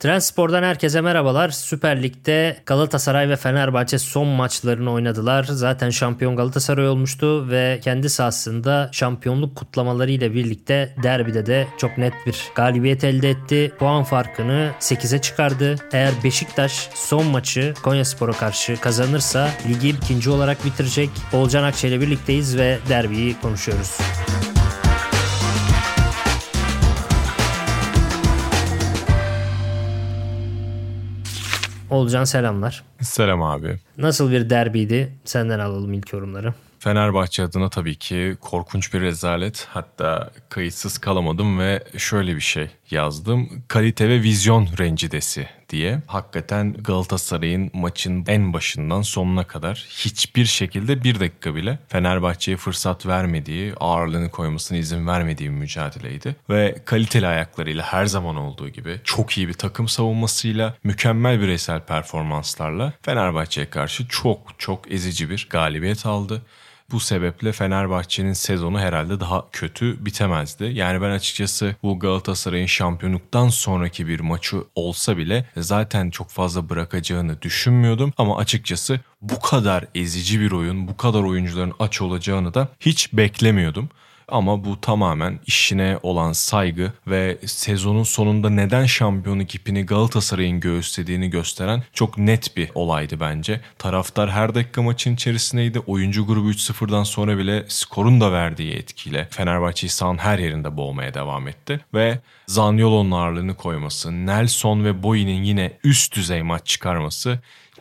Transpor'dan herkese merhabalar. Süper Lig'de Galatasaray ve Fenerbahçe son maçlarını oynadılar. Zaten şampiyon Galatasaray olmuştu ve kendi sahasında şampiyonluk kutlamaları ile birlikte derbide de çok net bir galibiyet elde etti. Puan farkını 8'e çıkardı. Eğer Beşiktaş son maçı Konyaspor'a karşı kazanırsa ligi ikinci olarak bitirecek. Olcan Akçay ile birlikteyiz ve derbiyi konuşuyoruz. Olcan selamlar. Selam abi. Nasıl bir derbiydi? Senden alalım ilk yorumları. Fenerbahçe adına tabii ki korkunç bir rezalet. Hatta kayıtsız kalamadım ve şöyle bir şey yazdım. Kalite ve vizyon rencidesi diye. Hakikaten Galatasaray'ın maçın en başından sonuna kadar hiçbir şekilde bir dakika bile Fenerbahçe'ye fırsat vermediği, ağırlığını koymasına izin vermediği bir mücadeleydi. Ve kaliteli ayaklarıyla her zaman olduğu gibi çok iyi bir takım savunmasıyla, mükemmel bireysel performanslarla Fenerbahçe'ye karşı çok çok ezici bir galibiyet aldı. Bu sebeple Fenerbahçe'nin sezonu herhalde daha kötü bitemezdi. Yani ben açıkçası bu Galatasaray'ın şampiyonluktan sonraki bir maçı olsa bile zaten çok fazla bırakacağını düşünmüyordum. Ama açıkçası bu kadar ezici bir oyun, bu kadar oyuncuların aç olacağını da hiç beklemiyordum. Ama bu tamamen işine olan saygı ve sezonun sonunda neden şampiyonluk ipini Galatasaray'ın göğüslediğini gösteren çok net bir olaydı bence. Taraftar her dakika maçın içerisindeydi. Oyuncu grubu 3-0'dan sonra bile skorun da verdiği etkiyle Fenerbahçe'yi sahanın her yerinde boğmaya devam etti. Ve Zaniolo'nun ağırlığını koyması, Nelson ve Boyi'nin yine üst düzey maç çıkarması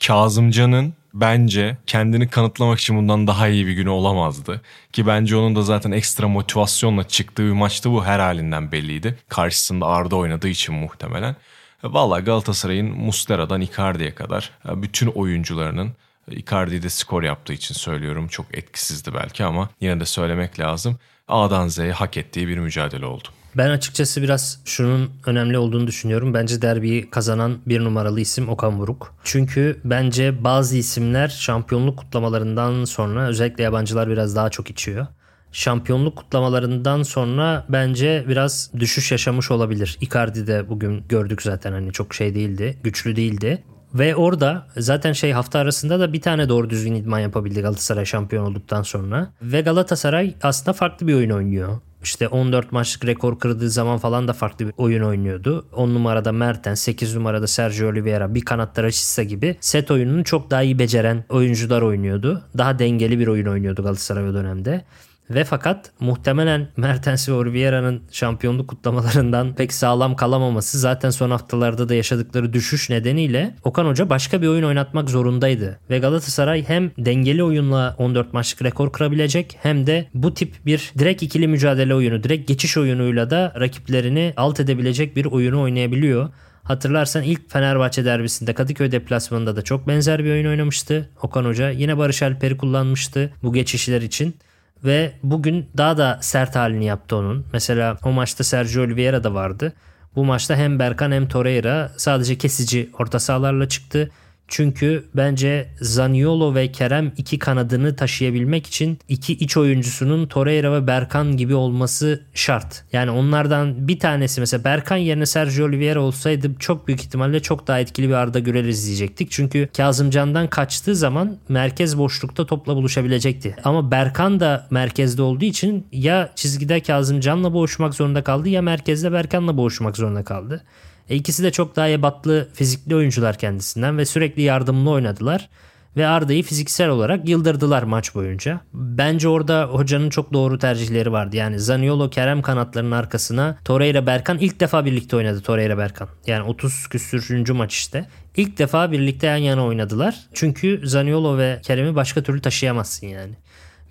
Kazımcan'ın bence kendini kanıtlamak için bundan daha iyi bir günü olamazdı. Ki bence onun da zaten ekstra motivasyonla çıktığı bir maçtı bu her halinden belliydi. Karşısında Arda oynadığı için muhtemelen. Valla Galatasaray'ın Mustera'dan Icardi'ye kadar bütün oyuncularının Icardi de skor yaptığı için söylüyorum. Çok etkisizdi belki ama yine de söylemek lazım. A'dan Z'ye hak ettiği bir mücadele oldu. Ben açıkçası biraz şunun önemli olduğunu düşünüyorum. Bence derbiyi kazanan bir numaralı isim Okan Buruk. Çünkü bence bazı isimler şampiyonluk kutlamalarından sonra özellikle yabancılar biraz daha çok içiyor. Şampiyonluk kutlamalarından sonra bence biraz düşüş yaşamış olabilir. Icardi de bugün gördük zaten hani çok şey değildi, güçlü değildi. Ve orada zaten şey hafta arasında da bir tane doğru düzgün idman yapabildi Galatasaray şampiyon olduktan sonra. Ve Galatasaray aslında farklı bir oyun oynuyor. İşte 14 maçlık rekor kırdığı zaman falan da farklı bir oyun oynuyordu. 10 numarada Mertens, 8 numarada Sergio Oliveira, bir kanatta Rashica gibi set oyununu çok daha iyi beceren oyuncular oynuyordu. Daha dengeli bir oyun oynuyordu Galatasaray o dönemde. Ve fakat muhtemelen Mertens ve Oliveira'nın şampiyonluk kutlamalarından pek sağlam kalamaması zaten son haftalarda da yaşadıkları düşüş nedeniyle Okan Hoca başka bir oyun oynatmak zorundaydı. Ve Galatasaray hem dengeli oyunla 14 maçlık rekor kırabilecek hem de bu tip bir direkt ikili mücadele oyunu, direkt geçiş oyunuyla da rakiplerini alt edebilecek bir oyunu oynayabiliyor. Hatırlarsan ilk Fenerbahçe derbisinde Kadıköy deplasmanında da çok benzer bir oyun oynamıştı. Okan Hoca yine Barış Alper'i kullanmıştı bu geçişler için. Ve bugün daha da sert halini yaptı onun. Mesela o maçta Sergio Oliveira da vardı. Bu maçta hem Berkan hem Torreira sadece kesici orta sahalarla çıktı. Çünkü bence Zaniolo ve Kerem iki kanadını taşıyabilmek için iki iç oyuncusunun Torreira ve Berkan gibi olması şart. Yani onlardan bir tanesi mesela Berkan yerine Sergio Oliveira olsaydı çok büyük ihtimalle çok daha etkili bir Arda Güler izleyecektik. Çünkü Kazımcan'dan kaçtığı zaman merkez boşlukta topla buluşabilecekti. Ama Berkan da merkezde olduğu için ya çizgide Kazımcan'la boğuşmak zorunda kaldı ya merkezde Berkan'la boğuşmak zorunda kaldı. E ikisi de çok daha ebatlı fizikli oyuncular kendisinden ve sürekli yardımlı oynadılar. Ve Arda'yı fiziksel olarak yıldırdılar maç boyunca. Bence orada hocanın çok doğru tercihleri vardı. Yani Zaniolo Kerem kanatlarının arkasına Torreira Berkan ilk defa birlikte oynadı Torreira Berkan. Yani 30 küsürüncü maç işte. İlk defa birlikte yan yana oynadılar. Çünkü Zaniolo ve Kerem'i başka türlü taşıyamazsın yani.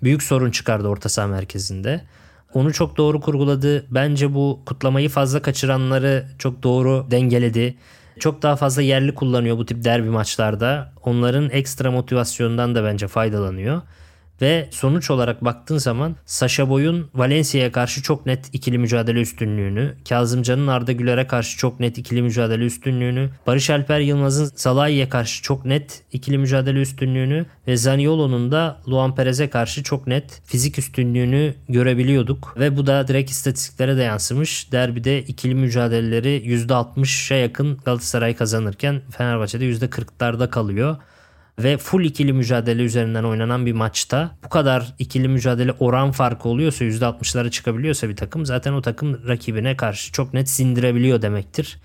büyük sorun çıkardı orta saha merkezinde. Onu çok doğru kurguladı. Bence bu kutlamayı fazla kaçıranları çok doğru dengeledi. Çok daha fazla yerli kullanıyor bu tip derbi maçlarda. Onların ekstra motivasyondan da bence faydalanıyor. Ve sonuç olarak baktığın zaman Sasha Boy'un Valencia'ya karşı çok net ikili mücadele üstünlüğünü, Kazımcan'ın Arda Güler'e karşı çok net ikili mücadele üstünlüğünü, Barış Alper Yılmaz'ın Salahi'ye karşı çok net ikili mücadele üstünlüğünü ve Zaniolo'nun da Luan Perez'e karşı çok net fizik üstünlüğünü görebiliyorduk. Ve bu da direkt istatistiklere de yansımış. Derbide ikili mücadeleleri %60'a yakın Galatasaray kazanırken Fenerbahçe'de %40'larda kalıyor ve full ikili mücadele üzerinden oynanan bir maçta bu kadar ikili mücadele oran farkı oluyorsa %60'lara çıkabiliyorsa bir takım zaten o takım rakibine karşı çok net sindirebiliyor demektir.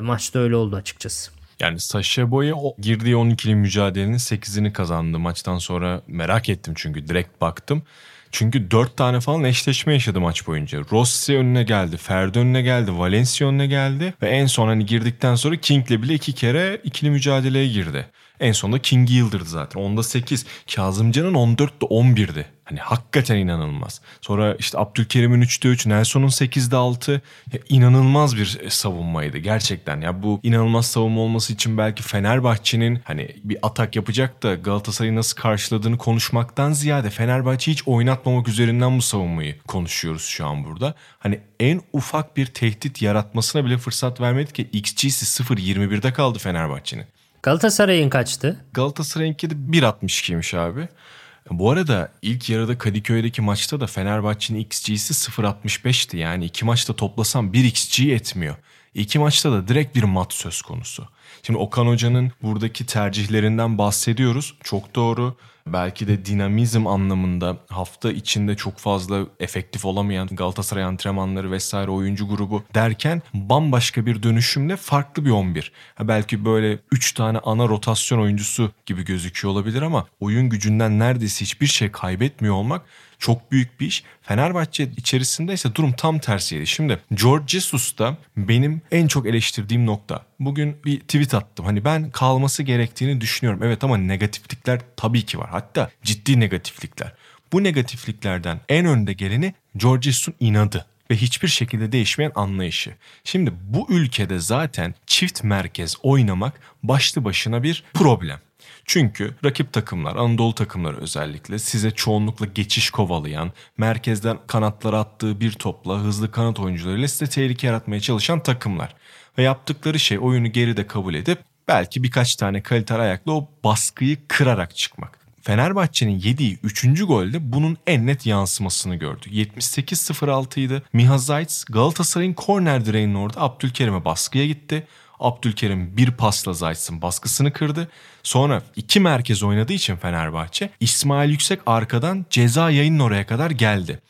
Maçta öyle oldu açıkçası. Yani Sasha Boye o girdiği 12'li mücadelenin 8'ini kazandı. Maçtan sonra merak ettim çünkü direkt baktım. Çünkü 4 tane falan eşleşme yaşadı maç boyunca. Rossi önüne geldi, Ferdi önüne geldi, Valencia önüne geldi ve en son hani girdikten sonra King'le bile iki kere ikili mücadeleye girdi. En sonunda King'i yıldırdı zaten. Onda 8. Kazımcan'ın 14'te 11'di. Hani hakikaten inanılmaz. Sonra işte Abdülkerim'in 3'te 3, Nelson'un 8'de 6. Ya inanılmaz bir savunmaydı gerçekten. Ya bu inanılmaz savunma olması için belki Fenerbahçe'nin hani bir atak yapacak da Galatasaray'ı nasıl karşıladığını konuşmaktan ziyade Fenerbahçe'yi hiç oynatmamak üzerinden bu savunmayı konuşuyoruz şu an burada. Hani en ufak bir tehdit yaratmasına bile fırsat vermedi ki XG'si 0.21'de kaldı Fenerbahçe'nin. Galatasaray'ın kaçtı? Galatasaray'ınki de 1.62'ymiş abi. Bu arada ilk yarıda Kadıköy'deki maçta da Fenerbahçe'nin XG'si 0.65'ti. Yani iki maçta toplasam 1 XG etmiyor. İki maçta da direkt bir mat söz konusu. Şimdi Okan Hoca'nın buradaki tercihlerinden bahsediyoruz. Çok doğru belki de dinamizm anlamında hafta içinde çok fazla efektif olamayan Galatasaray antrenmanları vesaire oyuncu grubu derken bambaşka bir dönüşümle farklı bir 11. Ha belki böyle 3 tane ana rotasyon oyuncusu gibi gözüküyor olabilir ama oyun gücünden neredeyse hiçbir şey kaybetmiyor olmak çok büyük bir iş. Fenerbahçe içerisinde ise durum tam tersiydi. Şimdi George Jesus da benim en çok eleştirdiğim nokta. Bugün bir tweet attım. Hani ben kalması gerektiğini düşünüyorum. Evet ama negatiflikler tabii ki var. Hatta ciddi negatiflikler. Bu negatifliklerden en önde geleni George Jesus'un inadı ve hiçbir şekilde değişmeyen anlayışı. Şimdi bu ülkede zaten çift merkez oynamak başlı başına bir problem. Çünkü rakip takımlar, Anadolu takımları özellikle size çoğunlukla geçiş kovalayan, merkezden kanatlara attığı bir topla hızlı kanat oyuncularıyla size tehlike yaratmaya çalışan takımlar. Ve yaptıkları şey oyunu geride kabul edip belki birkaç tane kaliter ayakla o baskıyı kırarak çıkmak. Fenerbahçe'nin yediği 3. golde bunun en net yansımasını gördü. 78-06 idi. Miha Zayt Galatasaray'ın korner direğinin orada Abdülkerim'e baskıya gitti. Abdülkerim bir pasla Zayt'sın baskısını kırdı. Sonra iki merkez oynadığı için Fenerbahçe İsmail Yüksek arkadan ceza yayının oraya kadar geldi.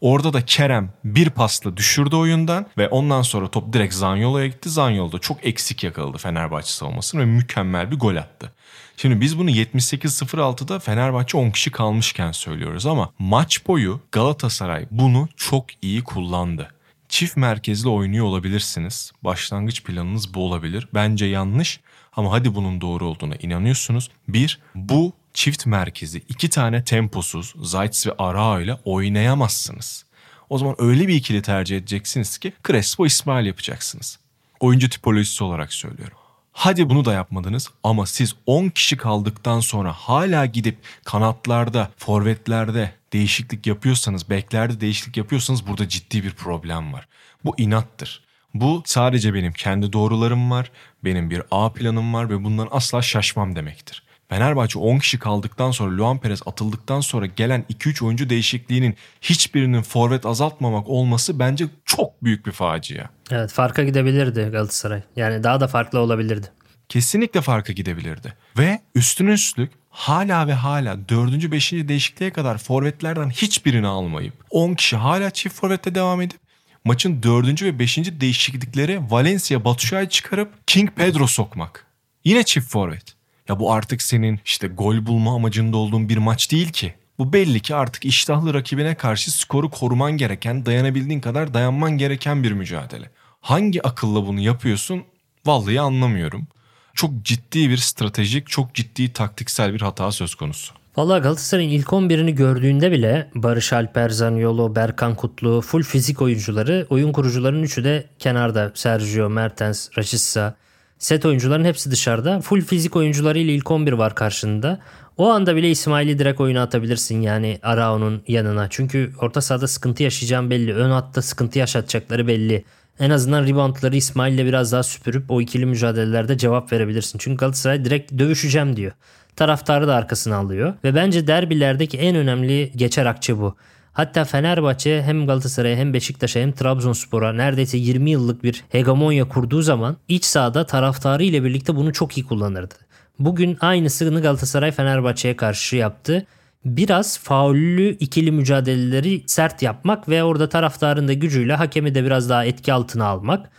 Orada da Kerem bir pasla düşürdü oyundan ve ondan sonra top direkt Zanyolo'ya gitti. Zanyolo da çok eksik yakaladı Fenerbahçe savunmasını ve mükemmel bir gol attı. Şimdi biz bunu 78-06'da Fenerbahçe 10 kişi kalmışken söylüyoruz ama maç boyu Galatasaray bunu çok iyi kullandı çift merkezli oynuyor olabilirsiniz. Başlangıç planınız bu olabilir. Bence yanlış ama hadi bunun doğru olduğuna inanıyorsunuz. Bir, bu çift merkezi iki tane temposuz Zayt ve Arao ile oynayamazsınız. O zaman öyle bir ikili tercih edeceksiniz ki Crespo İsmail yapacaksınız. Oyuncu tipolojisi olarak söylüyorum. Hadi bunu da yapmadınız ama siz 10 kişi kaldıktan sonra hala gidip kanatlarda, forvetlerde değişiklik yapıyorsanız, beklerde değişiklik yapıyorsanız burada ciddi bir problem var. Bu inattır. Bu sadece benim kendi doğrularım var, benim bir A planım var ve bundan asla şaşmam demektir. Fenerbahçe 10 kişi kaldıktan sonra Luan Perez atıldıktan sonra gelen 2-3 oyuncu değişikliğinin hiçbirinin forvet azaltmamak olması bence çok büyük bir facia. Evet farka gidebilirdi Galatasaray. Yani daha da farklı olabilirdi. Kesinlikle farka gidebilirdi. Ve üstüne üstlük hala ve hala 4. 5. değişikliğe kadar forvetlerden hiçbirini almayıp 10 kişi hala çift forvette devam edip maçın 4. ve 5. değişiklikleri Valencia Batuşay'ı çıkarıp King Pedro sokmak. Yine çift forvet. Ya bu artık senin işte gol bulma amacında olduğun bir maç değil ki. Bu belli ki artık iştahlı rakibine karşı skoru koruman gereken, dayanabildiğin kadar dayanman gereken bir mücadele. Hangi akılla bunu yapıyorsun? Vallahi anlamıyorum. Çok ciddi bir stratejik, çok ciddi taktiksel bir hata söz konusu. Valla Galatasaray'ın ilk 11'ini gördüğünde bile Barış Alper, Zaniolo, Berkan Kutlu, full fizik oyuncuları, oyun kurucuların üçü de kenarda. Sergio, Mertens, Rashica, set oyuncuların hepsi dışarıda. Full fizik oyuncularıyla ilk 11 var karşında. O anda bile İsmail'i direkt oyuna atabilirsin yani Arao'nun yanına. Çünkü orta sahada sıkıntı yaşayacağım belli. Ön hatta sıkıntı yaşatacakları belli. En azından reboundları İsmail'le biraz daha süpürüp o ikili mücadelelerde cevap verebilirsin. Çünkü Galatasaray direkt dövüşeceğim diyor. Taraftarı da arkasına alıyor. Ve bence derbilerdeki en önemli geçer akçe bu. Hatta Fenerbahçe hem Galatasaray'a hem Beşiktaş'a hem Trabzonspor'a neredeyse 20 yıllık bir hegemonya kurduğu zaman iç sahada taraftarı ile birlikte bunu çok iyi kullanırdı. Bugün aynısını Galatasaray Fenerbahçe'ye karşı yaptı. Biraz faullü ikili mücadeleleri sert yapmak ve orada taraftarın da gücüyle hakemi de biraz daha etki altına almak.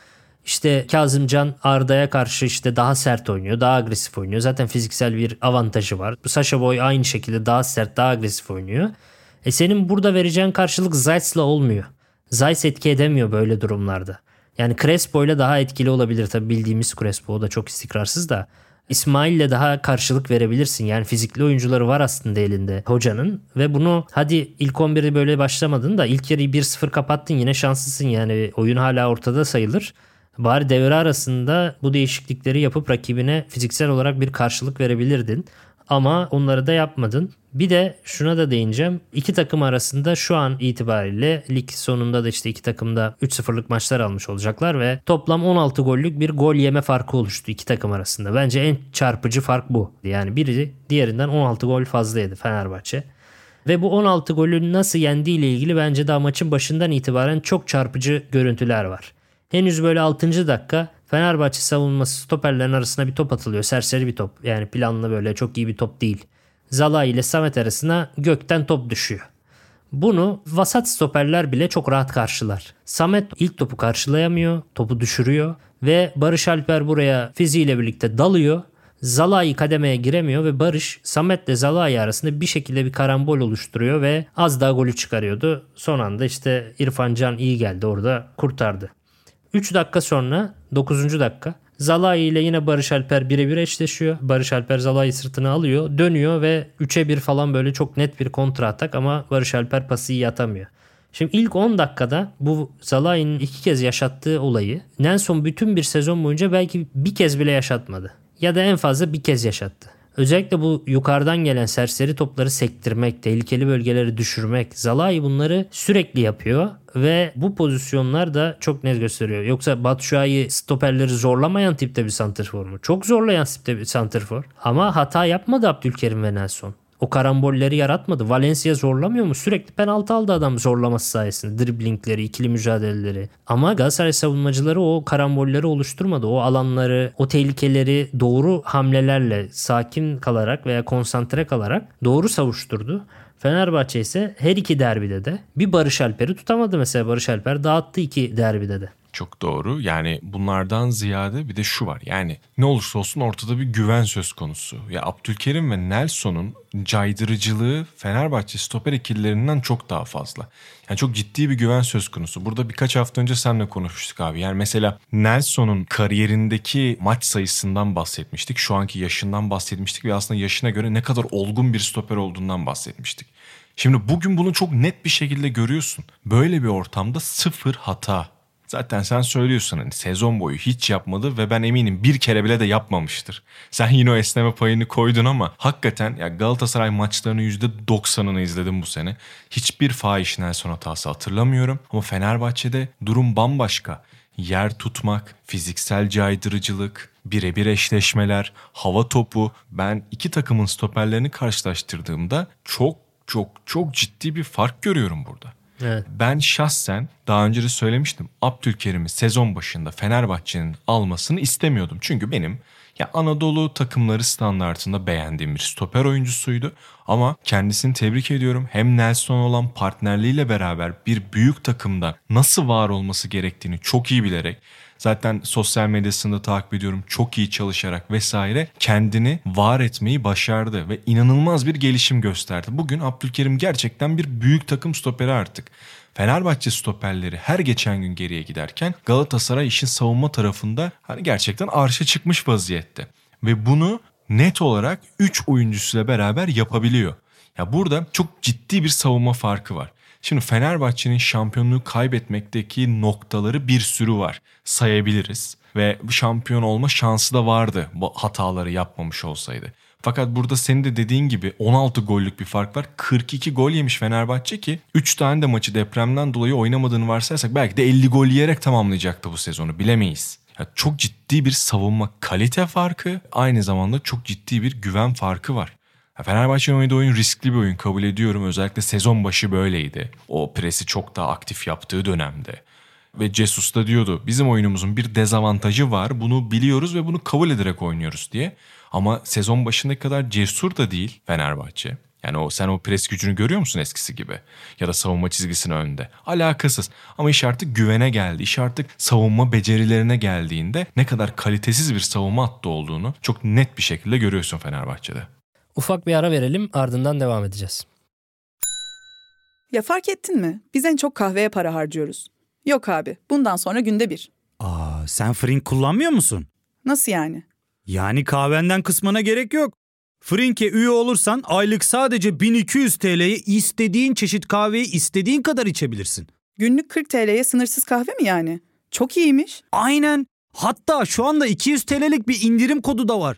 İşte Kazımcan Arda'ya karşı işte daha sert oynuyor, daha agresif oynuyor. Zaten fiziksel bir avantajı var. Sasha Boy aynı şekilde daha sert, daha agresif oynuyor. E senin burada vereceğin karşılık Zayt'la olmuyor. Zayt etki edemiyor böyle durumlarda. Yani Crespo ile daha etkili olabilir tabi bildiğimiz Crespo o da çok istikrarsız da. İsmail'le daha karşılık verebilirsin. Yani fizikli oyuncuları var aslında elinde hocanın. Ve bunu hadi ilk 11'i böyle başlamadın da ilk yarıyı 1-0 kapattın yine şanslısın. Yani oyun hala ortada sayılır. Bari devre arasında bu değişiklikleri yapıp rakibine fiziksel olarak bir karşılık verebilirdin. Ama onları da yapmadın. Bir de şuna da değineceğim. İki takım arasında şu an itibariyle lig sonunda da işte iki takım da 3-0'lık maçlar almış olacaklar ve toplam 16 gollük bir gol yeme farkı oluştu iki takım arasında. Bence en çarpıcı fark bu. Yani biri diğerinden 16 gol fazla yedi Fenerbahçe. Ve bu 16 golü nasıl yendiği ile ilgili bence daha maçın başından itibaren çok çarpıcı görüntüler var. Henüz böyle 6. dakika Fenerbahçe savunması stoperlerin arasına bir top atılıyor. Serseri bir top. Yani planlı böyle çok iyi bir top değil. Zala ile Samet arasına gökten top düşüyor. Bunu vasat stoperler bile çok rahat karşılar. Samet ilk topu karşılayamıyor, topu düşürüyor ve Barış Alper buraya fiziğiyle birlikte dalıyor. Zalai kademeye giremiyor ve Barış Samet ile Zalai arasında bir şekilde bir karambol oluşturuyor ve az daha golü çıkarıyordu. Son anda işte İrfan Can iyi geldi orada kurtardı. 3 dakika sonra 9. dakika Zalai ile yine Barış Alper birebir eşleşiyor. Barış Alper Zalai sırtına alıyor. Dönüyor ve 3'e 1 falan böyle çok net bir kontra atak ama Barış Alper pası iyi atamıyor. Şimdi ilk 10 dakikada bu Zalai'nin iki kez yaşattığı olayı Nelson bütün bir sezon boyunca belki bir kez bile yaşatmadı. Ya da en fazla bir kez yaşattı. Özellikle bu yukarıdan gelen serseri topları sektirmek, tehlikeli bölgeleri düşürmek. Zalai bunları sürekli yapıyor ve bu pozisyonlar da çok net gösteriyor. Yoksa Batshuayi stoperleri zorlamayan tipte bir santrfor mu? Çok zorlayan tipte bir santrfor. Ama hata yapmadı Abdülkerim ve Nelson. O karambolleri yaratmadı. Valencia zorlamıyor mu? Sürekli penaltı aldı adam zorlaması sayesinde. Driblingleri, ikili mücadeleleri. Ama Galatasaray savunmacıları o karambolleri oluşturmadı. O alanları, o tehlikeleri doğru hamlelerle sakin kalarak veya konsantre kalarak doğru savuşturdu. Fenerbahçe ise her iki derbide de bir Barış Alper'i tutamadı mesela. Barış Alper dağıttı iki derbide de. Çok doğru. Yani bunlardan ziyade bir de şu var. Yani ne olursa olsun ortada bir güven söz konusu. Ya Abdülkerim ve Nelson'un caydırıcılığı Fenerbahçe stoper ikililerinden çok daha fazla. Yani çok ciddi bir güven söz konusu. Burada birkaç hafta önce seninle konuşmuştuk abi. Yani mesela Nelson'un kariyerindeki maç sayısından bahsetmiştik. Şu anki yaşından bahsetmiştik ve aslında yaşına göre ne kadar olgun bir stoper olduğundan bahsetmiştik. Şimdi bugün bunu çok net bir şekilde görüyorsun. Böyle bir ortamda sıfır hata Zaten sen söylüyorsun hani sezon boyu hiç yapmadı ve ben eminim bir kere bile de yapmamıştır. Sen yine o esneme payını koydun ama hakikaten ya Galatasaray maçlarının %90'ını izledim bu sene. Hiçbir fahiş Nelson hatası hatırlamıyorum ama Fenerbahçe'de durum bambaşka. Yer tutmak, fiziksel caydırıcılık, birebir eşleşmeler, hava topu. Ben iki takımın stoperlerini karşılaştırdığımda çok çok çok ciddi bir fark görüyorum burada. Evet. Ben şahsen daha önce de söylemiştim. Abdülkerim'i sezon başında Fenerbahçe'nin almasını istemiyordum. Çünkü benim ya Anadolu takımları standartında beğendiğim bir stoper oyuncusuydu. Ama kendisini tebrik ediyorum. Hem Nelson olan partnerliğiyle beraber bir büyük takımda nasıl var olması gerektiğini çok iyi bilerek Zaten sosyal medyasında takip ediyorum. Çok iyi çalışarak vesaire kendini var etmeyi başardı ve inanılmaz bir gelişim gösterdi. Bugün Abdülkerim gerçekten bir büyük takım stoperi artık. Fenerbahçe stoperleri her geçen gün geriye giderken Galatasaray işin savunma tarafında hani gerçekten arşa çıkmış vaziyette. Ve bunu net olarak 3 oyuncusuyla beraber yapabiliyor. Ya burada çok ciddi bir savunma farkı var. Şimdi Fenerbahçe'nin şampiyonluğu kaybetmekteki noktaları bir sürü var. Sayabiliriz ve şampiyon olma şansı da vardı bu hataları yapmamış olsaydı. Fakat burada senin de dediğin gibi 16 gollük bir fark var. 42 gol yemiş Fenerbahçe ki 3 tane de maçı depremden dolayı oynamadığını varsayarsak belki de 50 gol yiyerek tamamlayacaktı bu sezonu bilemeyiz. Yani çok ciddi bir savunma kalite farkı aynı zamanda çok ciddi bir güven farkı var. Fenerbahçe'nin oynadığı oyun riskli bir oyun kabul ediyorum. Özellikle sezon başı böyleydi. O presi çok daha aktif yaptığı dönemde. Ve Jesus da diyordu bizim oyunumuzun bir dezavantajı var. Bunu biliyoruz ve bunu kabul ederek oynuyoruz diye. Ama sezon başındaki kadar cesur da değil Fenerbahçe. Yani o sen o pres gücünü görüyor musun eskisi gibi? Ya da savunma çizgisinin önünde. Alakasız. Ama iş artık güvene geldi. İş artık savunma becerilerine geldiğinde ne kadar kalitesiz bir savunma hattı olduğunu çok net bir şekilde görüyorsun Fenerbahçe'de. Ufak bir ara verelim ardından devam edeceğiz. Ya fark ettin mi? Biz en çok kahveye para harcıyoruz. Yok abi bundan sonra günde bir. Aa, sen Frink kullanmıyor musun? Nasıl yani? Yani kahvenden kısmına gerek yok. Frink'e üye olursan aylık sadece 1200 TL'ye istediğin çeşit kahveyi istediğin kadar içebilirsin. Günlük 40 TL'ye sınırsız kahve mi yani? Çok iyiymiş. Aynen. Hatta şu anda 200 TL'lik bir indirim kodu da var.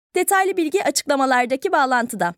Detaylı bilgi açıklamalardaki bağlantıda.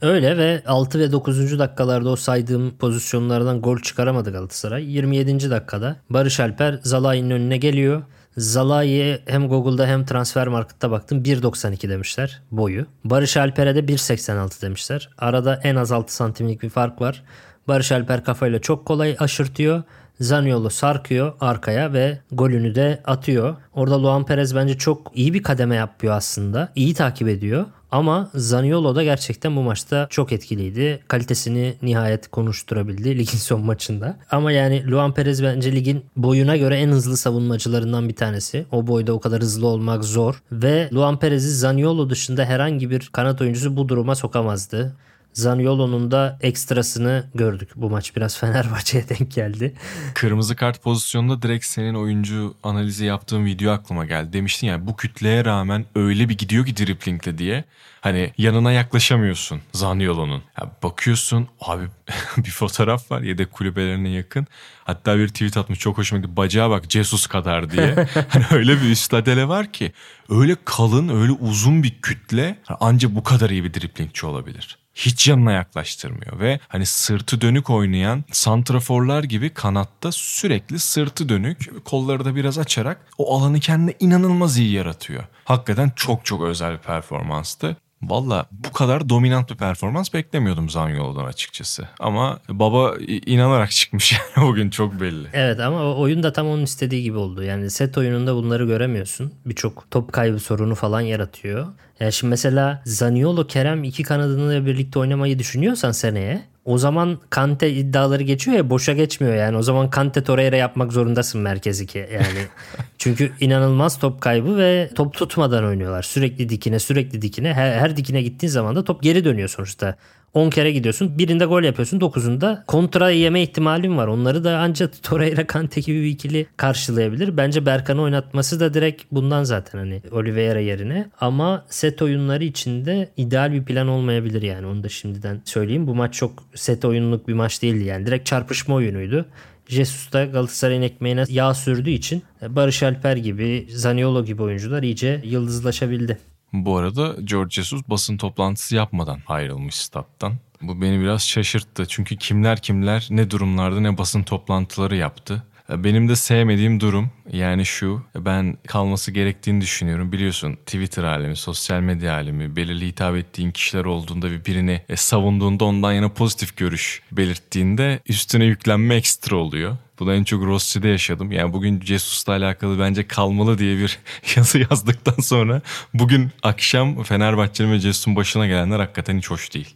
Öyle ve 6 ve 9. dakikalarda o saydığım pozisyonlardan gol çıkaramadı Galatasaray. 27. dakikada Barış Alper Zalai'nin önüne geliyor. Zalai'ye hem Google'da hem Transfer Market'ta baktım 1.92 demişler boyu. Barış Alper'e de 1.86 demişler. Arada en az 6 santimlik bir fark var. Barış Alper kafayla çok kolay aşırtıyor. Zaniolo sarkıyor arkaya ve golünü de atıyor. Orada Luan Perez bence çok iyi bir kademe yapıyor aslında. İyi takip ediyor. Ama Zaniolo da gerçekten bu maçta çok etkiliydi. Kalitesini nihayet konuşturabildi ligin son maçında. Ama yani Luan Perez bence ligin boyuna göre en hızlı savunmacılarından bir tanesi. O boyda o kadar hızlı olmak zor. Ve Luan Perez'i Zaniolo dışında herhangi bir kanat oyuncusu bu duruma sokamazdı. Zaniolo'nun da ekstrasını gördük. Bu maç biraz Fenerbahçe'ye denk geldi. Kırmızı kart pozisyonunda direkt senin oyuncu analizi yaptığın video aklıma geldi. Demiştin ya bu kütleye rağmen öyle bir gidiyor ki driplingle diye. Hani yanına yaklaşamıyorsun Zaniolo'nun. Ya bakıyorsun abi bir fotoğraf var yedek kulübelerine yakın. Hatta bir tweet atmış çok hoşuma gitti. Bacağa bak Jesus kadar diye. hani öyle bir üstadele var ki. Öyle kalın öyle uzun bir kütle ancak bu kadar iyi bir driplingçi olabilir hiç yanına yaklaştırmıyor ve hani sırtı dönük oynayan santraforlar gibi kanatta sürekli sırtı dönük kolları da biraz açarak o alanı kendine inanılmaz iyi yaratıyor. Hakikaten çok çok özel bir performanstı. Valla bu kadar dominant bir performans beklemiyordum Zaniolo'dan açıkçası. Ama baba inanarak çıkmış yani bugün çok belli. Evet ama oyun da tam onun istediği gibi oldu. Yani set oyununda bunları göremiyorsun. Birçok top kaybı sorunu falan yaratıyor. Yani şimdi mesela Zaniolo Kerem iki kanadını birlikte oynamayı düşünüyorsan seneye o zaman Kante iddiaları geçiyor ya boşa geçmiyor yani. O zaman Kante Torreira yapmak zorundasın merkez iki yani. Çünkü inanılmaz top kaybı ve top tutmadan oynuyorlar. Sürekli dikine sürekli dikine. Her, her dikine gittiğin zaman da top geri dönüyor sonuçta. 10 kere gidiyorsun. Birinde gol yapıyorsun. 9'unda kontra yeme ihtimalin var. Onları da ancak Torreira Kante gibi bir ikili karşılayabilir. Bence Berkan'ı oynatması da direkt bundan zaten hani Oliveira yerine. Ama set oyunları içinde ideal bir plan olmayabilir yani. Onu da şimdiden söyleyeyim. Bu maç çok set oyunluk bir maç değildi yani. Direkt çarpışma oyunuydu. Jesus da Galatasaray'ın ekmeğine yağ sürdüğü için Barış Alper gibi, Zaniolo gibi oyuncular iyice yıldızlaşabildi. Bu arada George Jesus basın toplantısı yapmadan ayrılmış stat'tan. Bu beni biraz şaşırttı. Çünkü kimler kimler ne durumlarda ne basın toplantıları yaptı. Benim de sevmediğim durum yani şu ben kalması gerektiğini düşünüyorum. Biliyorsun Twitter alemi, sosyal medya alemi belirli hitap ettiğin kişiler olduğunda ve birini e, savunduğunda ondan yana pozitif görüş belirttiğinde üstüne yüklenme ekstra oluyor. Bunu en çok Rossi'de yaşadım. Yani bugün Jesus'la alakalı bence kalmalı diye bir yazı yazdıktan sonra bugün akşam Fenerbahçe'nin ve Jesus'un başına gelenler hakikaten hiç hoş değil.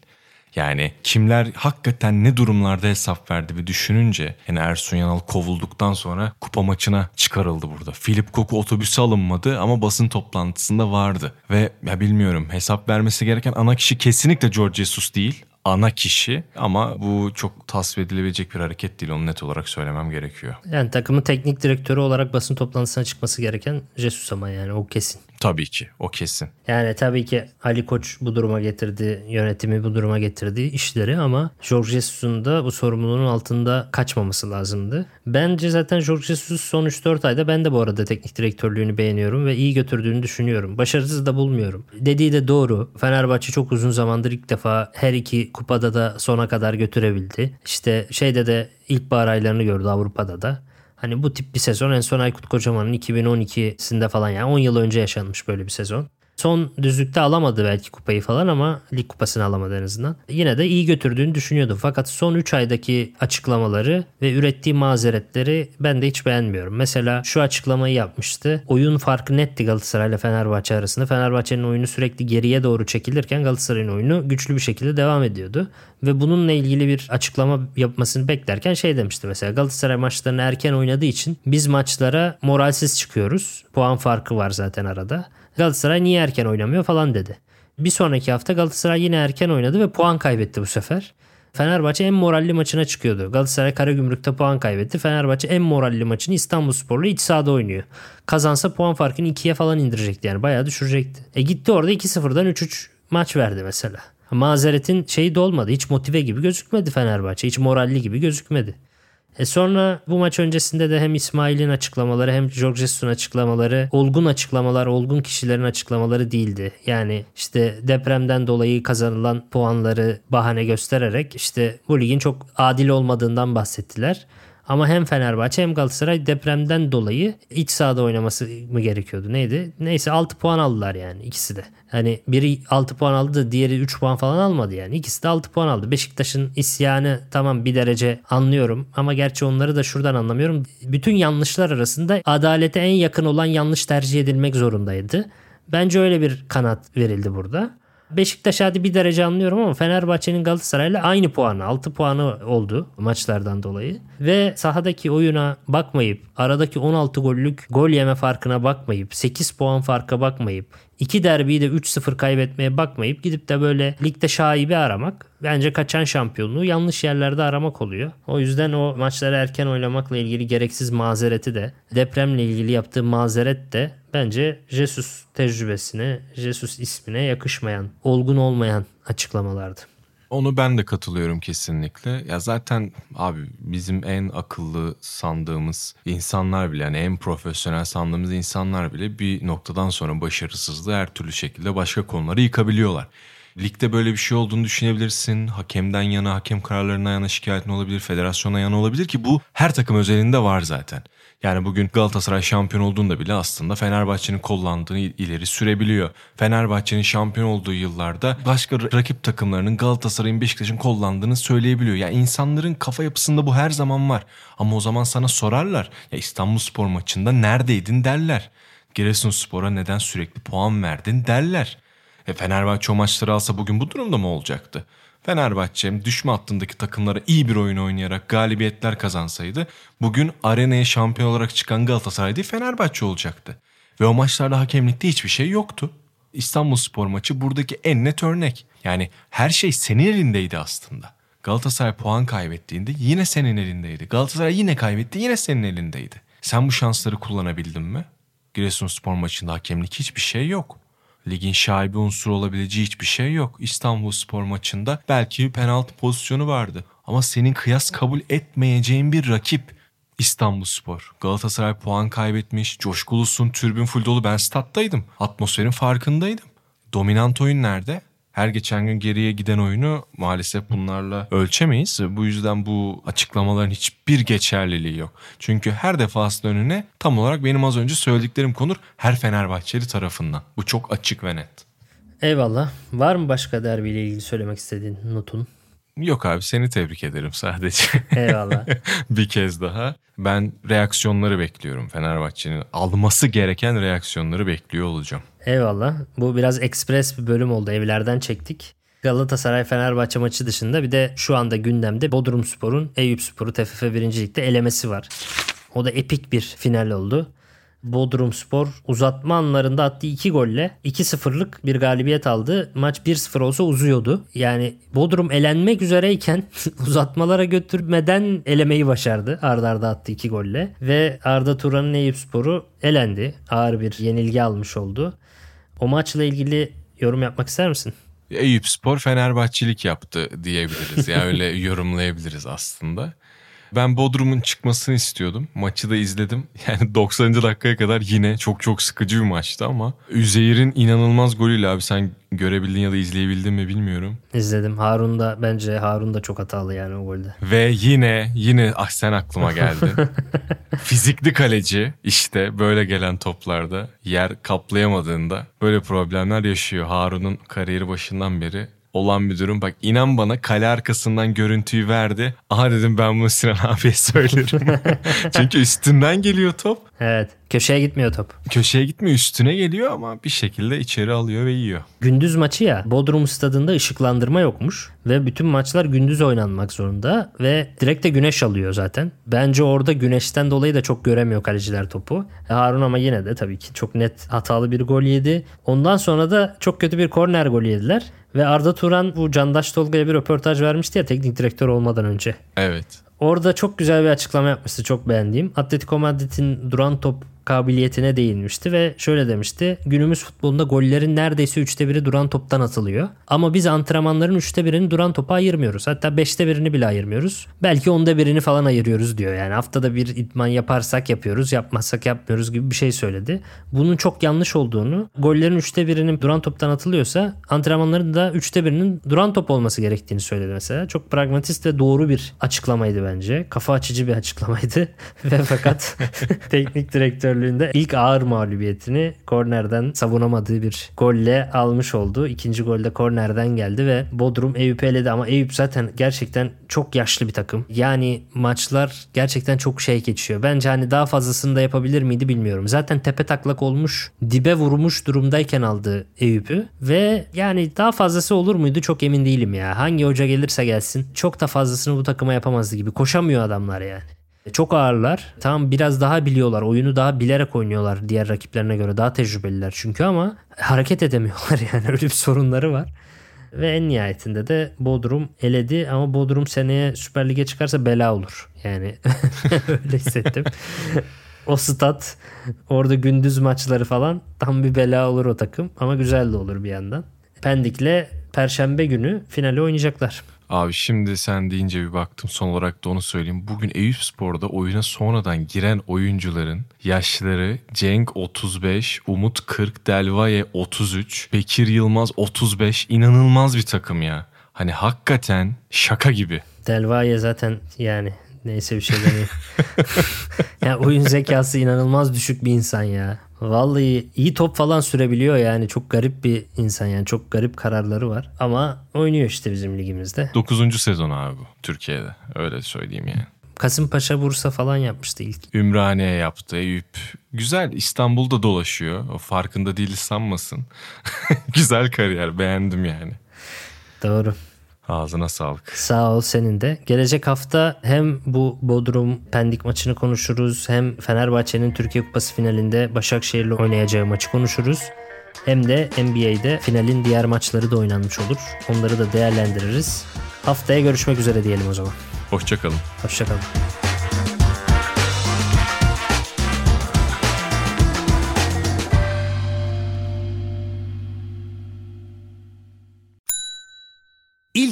Yani kimler hakikaten ne durumlarda hesap verdi bir düşününce yani Ersun Yanal kovulduktan sonra kupa maçına çıkarıldı burada. Filip Koku otobüse alınmadı ama basın toplantısında vardı. Ve ya bilmiyorum hesap vermesi gereken ana kişi kesinlikle George Jesus değil ana kişi ama bu çok tasvir edilebilecek bir hareket değil onu net olarak söylemem gerekiyor. Yani takımın teknik direktörü olarak basın toplantısına çıkması gereken Jesus ama yani o kesin. Tabii ki o kesin. Yani tabii ki Ali Koç bu duruma getirdi, yönetimi bu duruma getirdi işleri ama Jorge Jesus'un da bu sorumluluğun altında kaçmaması lazımdı. Bence zaten Jorge Jesus son 3-4 ayda ben de bu arada teknik direktörlüğünü beğeniyorum ve iyi götürdüğünü düşünüyorum. Başarısız da bulmuyorum. Dediği de doğru. Fenerbahçe çok uzun zamandır ilk defa her iki kupada da sona kadar götürebildi. İşte şeyde de ilkbahar aylarını gördü Avrupa'da da. Hani bu tip bir sezon en son Aykut Kocaman'ın 2012'sinde falan yani 10 yıl önce yaşanmış böyle bir sezon. Son düzlükte alamadı belki kupayı falan ama lig kupasını alamadı en azından. Yine de iyi götürdüğünü düşünüyordum. Fakat son 3 aydaki açıklamaları ve ürettiği mazeretleri ben de hiç beğenmiyorum. Mesela şu açıklamayı yapmıştı. Oyun farkı netti Galatasaray ile Fenerbahçe arasında. Fenerbahçe'nin oyunu sürekli geriye doğru çekilirken Galatasaray'ın oyunu güçlü bir şekilde devam ediyordu. Ve bununla ilgili bir açıklama yapmasını beklerken şey demişti mesela Galatasaray maçlarını erken oynadığı için biz maçlara moralsiz çıkıyoruz. Puan farkı var zaten arada. Galatasaray niye erken oynamıyor falan dedi. Bir sonraki hafta Galatasaray yine erken oynadı ve puan kaybetti bu sefer. Fenerbahçe en moralli maçına çıkıyordu. Galatasaray Karagümrük'te puan kaybetti. Fenerbahçe en moralli maçını İstanbulspor'la iç sahada oynuyor. Kazansa puan farkını 2'ye falan indirecekti yani bayağı düşürecekti. E gitti orada 2-0'dan 3-3 maç verdi mesela. Mazeretin şeyi de olmadı. Hiç motive gibi gözükmedi Fenerbahçe. Hiç moralli gibi gözükmedi. E sonra bu maç öncesinde de hem İsmail'in açıklamaları hem Jorge Jesus'un açıklamaları olgun açıklamalar, olgun kişilerin açıklamaları değildi. Yani işte depremden dolayı kazanılan puanları bahane göstererek işte bu ligin çok adil olmadığından bahsettiler. Ama hem Fenerbahçe hem Galatasaray depremden dolayı iç sahada oynaması mı gerekiyordu? Neydi? Neyse 6 puan aldılar yani ikisi de. Hani biri 6 puan aldı diğeri 3 puan falan almadı yani. İkisi de 6 puan aldı. Beşiktaş'ın isyanı tamam bir derece anlıyorum ama gerçi onları da şuradan anlamıyorum. Bütün yanlışlar arasında adalete en yakın olan yanlış tercih edilmek zorundaydı. Bence öyle bir kanat verildi burada. Beşiktaş hadi bir derece anlıyorum ama Fenerbahçe'nin Galatasaray'la aynı puanı 6 puanı oldu maçlardan dolayı. Ve sahadaki oyuna bakmayıp aradaki 16 gollük gol yeme farkına bakmayıp 8 puan farka bakmayıp iki derbiyi de 3-0 kaybetmeye bakmayıp gidip de böyle ligde şaibi aramak bence kaçan şampiyonluğu yanlış yerlerde aramak oluyor. O yüzden o maçları erken oynamakla ilgili gereksiz mazereti de depremle ilgili yaptığı mazeret de bence Jesus tecrübesine, Jesus ismine yakışmayan, olgun olmayan açıklamalardı. Onu ben de katılıyorum kesinlikle. Ya zaten abi bizim en akıllı sandığımız insanlar bile yani en profesyonel sandığımız insanlar bile bir noktadan sonra başarısızlığı her türlü şekilde başka konuları yıkabiliyorlar. Ligde böyle bir şey olduğunu düşünebilirsin. Hakemden yana, hakem kararlarından yana şikayetin olabilir, federasyona yana olabilir ki bu her takım özelinde var zaten. Yani bugün Galatasaray şampiyon olduğunda bile aslında Fenerbahçe'nin kullandığını ileri sürebiliyor. Fenerbahçe'nin şampiyon olduğu yıllarda başka rakip takımlarının Galatasaray'ın Beşiktaş'ın kullandığını söyleyebiliyor. Yani insanların kafa yapısında bu her zaman var. Ama o zaman sana sorarlar. Ya İstanbul maçında neredeydin derler. Giresunspor'a neden sürekli puan verdin derler. E Fenerbahçe o maçları alsa bugün bu durumda mı olacaktı? Fenerbahçe düşme hattındaki takımlara iyi bir oyun oynayarak galibiyetler kazansaydı bugün arenaya şampiyon olarak çıkan Galatasaray değil Fenerbahçe olacaktı. Ve o maçlarda hakemlikte hiçbir şey yoktu. İstanbul Spor maçı buradaki en net örnek. Yani her şey senin elindeydi aslında. Galatasaray puan kaybettiğinde yine senin elindeydi. Galatasaray yine kaybetti yine senin elindeydi. Sen bu şansları kullanabildin mi? Giresunspor maçında hakemlik hiçbir şey yok. Ligin şaibi unsur olabileceği hiçbir şey yok. İstanbul Spor maçında belki penaltı pozisyonu vardı. Ama senin kıyas kabul etmeyeceğin bir rakip İstanbul Spor. Galatasaray puan kaybetmiş. Coşkulusun, türbün full dolu. Ben stat'taydım. Atmosferin farkındaydım. Dominant oyun nerede? Her geçen gün geriye giden oyunu maalesef bunlarla ölçemeyiz. Bu yüzden bu açıklamaların hiçbir geçerliliği yok. Çünkü her defasında önüne tam olarak benim az önce söylediklerim konur her Fenerbahçeli tarafından. Bu çok açık ve net. Eyvallah. Var mı başka derbiyle ilgili söylemek istediğin notun? Yok abi seni tebrik ederim sadece. Eyvallah. bir kez daha. Ben reaksiyonları bekliyorum. Fenerbahçe'nin alması gereken reaksiyonları bekliyor olacağım. Eyvallah. Bu biraz ekspres bir bölüm oldu. Evlerden çektik. Galatasaray Fenerbahçe maçı dışında bir de şu anda gündemde Bodrum Spor'un Eyüp Spor'u TFF 1. Lig'de elemesi var. O da epik bir final oldu. Bodrum Spor uzatma anlarında attığı 2 golle 2-0'lık bir galibiyet aldı. Maç 1-0 olsa uzuyordu. Yani Bodrum elenmek üzereyken uzatmalara götürmeden elemeyi başardı. Arda arda attı 2 golle. Ve Arda Turan'ın Eyüp Sporu elendi. Ağır bir yenilgi almış oldu. O maçla ilgili yorum yapmak ister misin? Eyüp Spor Fenerbahçelik yaptı diyebiliriz. Yani öyle yorumlayabiliriz aslında. Ben Bodrum'un çıkmasını istiyordum. Maçı da izledim. Yani 90. dakikaya kadar yine çok çok sıkıcı bir maçtı ama Üzeyir'in inanılmaz golüyle abi sen görebildin ya da izleyebildin mi bilmiyorum. İzledim. Harun da bence Harun da çok hatalı yani o golde. Ve yine yine ah sen aklıma geldin. Fizikli kaleci işte böyle gelen toplarda yer kaplayamadığında böyle problemler yaşıyor. Harun'un kariyeri başından beri olan bir durum. Bak inan bana kale arkasından görüntüyü verdi. Aha dedim ben bunu Sinan abiye söylerim. Çünkü üstünden geliyor top. Evet. Köşeye gitmiyor top. Köşeye gitmiyor üstüne geliyor ama bir şekilde içeri alıyor ve yiyor. Gündüz maçı ya Bodrum stadında ışıklandırma yokmuş ve bütün maçlar gündüz oynanmak zorunda ve direkt de güneş alıyor zaten. Bence orada güneşten dolayı da çok göremiyor kaleciler topu. E, Harun ama yine de tabii ki çok net hatalı bir gol yedi. Ondan sonra da çok kötü bir korner golü yediler. Ve Arda Turan bu Candaş Tolga'ya bir röportaj vermişti ya teknik direktör olmadan önce. Evet. Orada çok güzel bir açıklama yapmıştı çok beğendiğim. Atletico Madrid'in duran top kabiliyetine değinmişti ve şöyle demişti. Günümüz futbolunda gollerin neredeyse üçte biri duran toptan atılıyor. Ama biz antrenmanların üçte birini duran topa ayırmıyoruz. Hatta beşte birini bile ayırmıyoruz. Belki onda birini falan ayırıyoruz diyor. Yani haftada bir idman yaparsak yapıyoruz, yapmazsak yapmıyoruz gibi bir şey söyledi. Bunun çok yanlış olduğunu, gollerin üçte birinin duran toptan atılıyorsa antrenmanların da üçte birinin duran top olması gerektiğini söyledi mesela. Çok pragmatist ve doğru bir açıklamaydı bence. Kafa açıcı bir açıklamaydı. ve fakat teknik direktör direktörlüğünde ilk ağır mağlubiyetini kornerden savunamadığı bir golle almış oldu. İkinci golde kornerden geldi ve Bodrum Eyüp'ü ama Eyüp zaten gerçekten çok yaşlı bir takım. Yani maçlar gerçekten çok şey geçiyor. Bence hani daha fazlasını da yapabilir miydi bilmiyorum. Zaten tepe taklak olmuş, dibe vurmuş durumdayken aldı Eyüp'ü ve yani daha fazlası olur muydu çok emin değilim ya. Hangi hoca gelirse gelsin çok da fazlasını bu takıma yapamazdı gibi. Koşamıyor adamlar yani. Çok ağırlar. Tamam biraz daha biliyorlar. Oyunu daha bilerek oynuyorlar diğer rakiplerine göre. Daha tecrübeliler çünkü ama hareket edemiyorlar yani. Öyle bir sorunları var. Ve en nihayetinde de Bodrum eledi ama Bodrum seneye Süper Lig'e çıkarsa bela olur. Yani öyle hissettim. o stat orada gündüz maçları falan tam bir bela olur o takım ama güzel de olur bir yandan. Pendik'le Perşembe günü finali oynayacaklar. Abi şimdi sen deyince bir baktım son olarak da onu söyleyeyim. Bugün Eyüp Spor'da oyuna sonradan giren oyuncuların yaşları Cenk 35, Umut 40, Delvaye 33, Bekir Yılmaz 35 inanılmaz bir takım ya. Hani hakikaten şaka gibi. Delvaye zaten yani neyse bir şey demeyeyim. yani oyun zekası inanılmaz düşük bir insan ya. Vallahi iyi top falan sürebiliyor yani. Çok garip bir insan yani. Çok garip kararları var. Ama oynuyor işte bizim ligimizde. 9. sezon abi bu Türkiye'de. Öyle söyleyeyim yani. Kasımpaşa Bursa falan yapmıştı ilk. Ümraniye yaptı. Eyüp. Güzel İstanbul'da dolaşıyor. O farkında değil sanmasın. Güzel kariyer. Beğendim yani. Doğru. Ağzına sağlık. Sağ ol senin de. Gelecek hafta hem bu Bodrum Pendik maçını konuşuruz hem Fenerbahçe'nin Türkiye Kupası finalinde Başakşehir'le oynayacağı maçı konuşuruz. Hem de NBA'de finalin diğer maçları da oynanmış olur. Onları da değerlendiririz. Haftaya görüşmek üzere diyelim o zaman. Hoşçakalın. Hoşçakalın.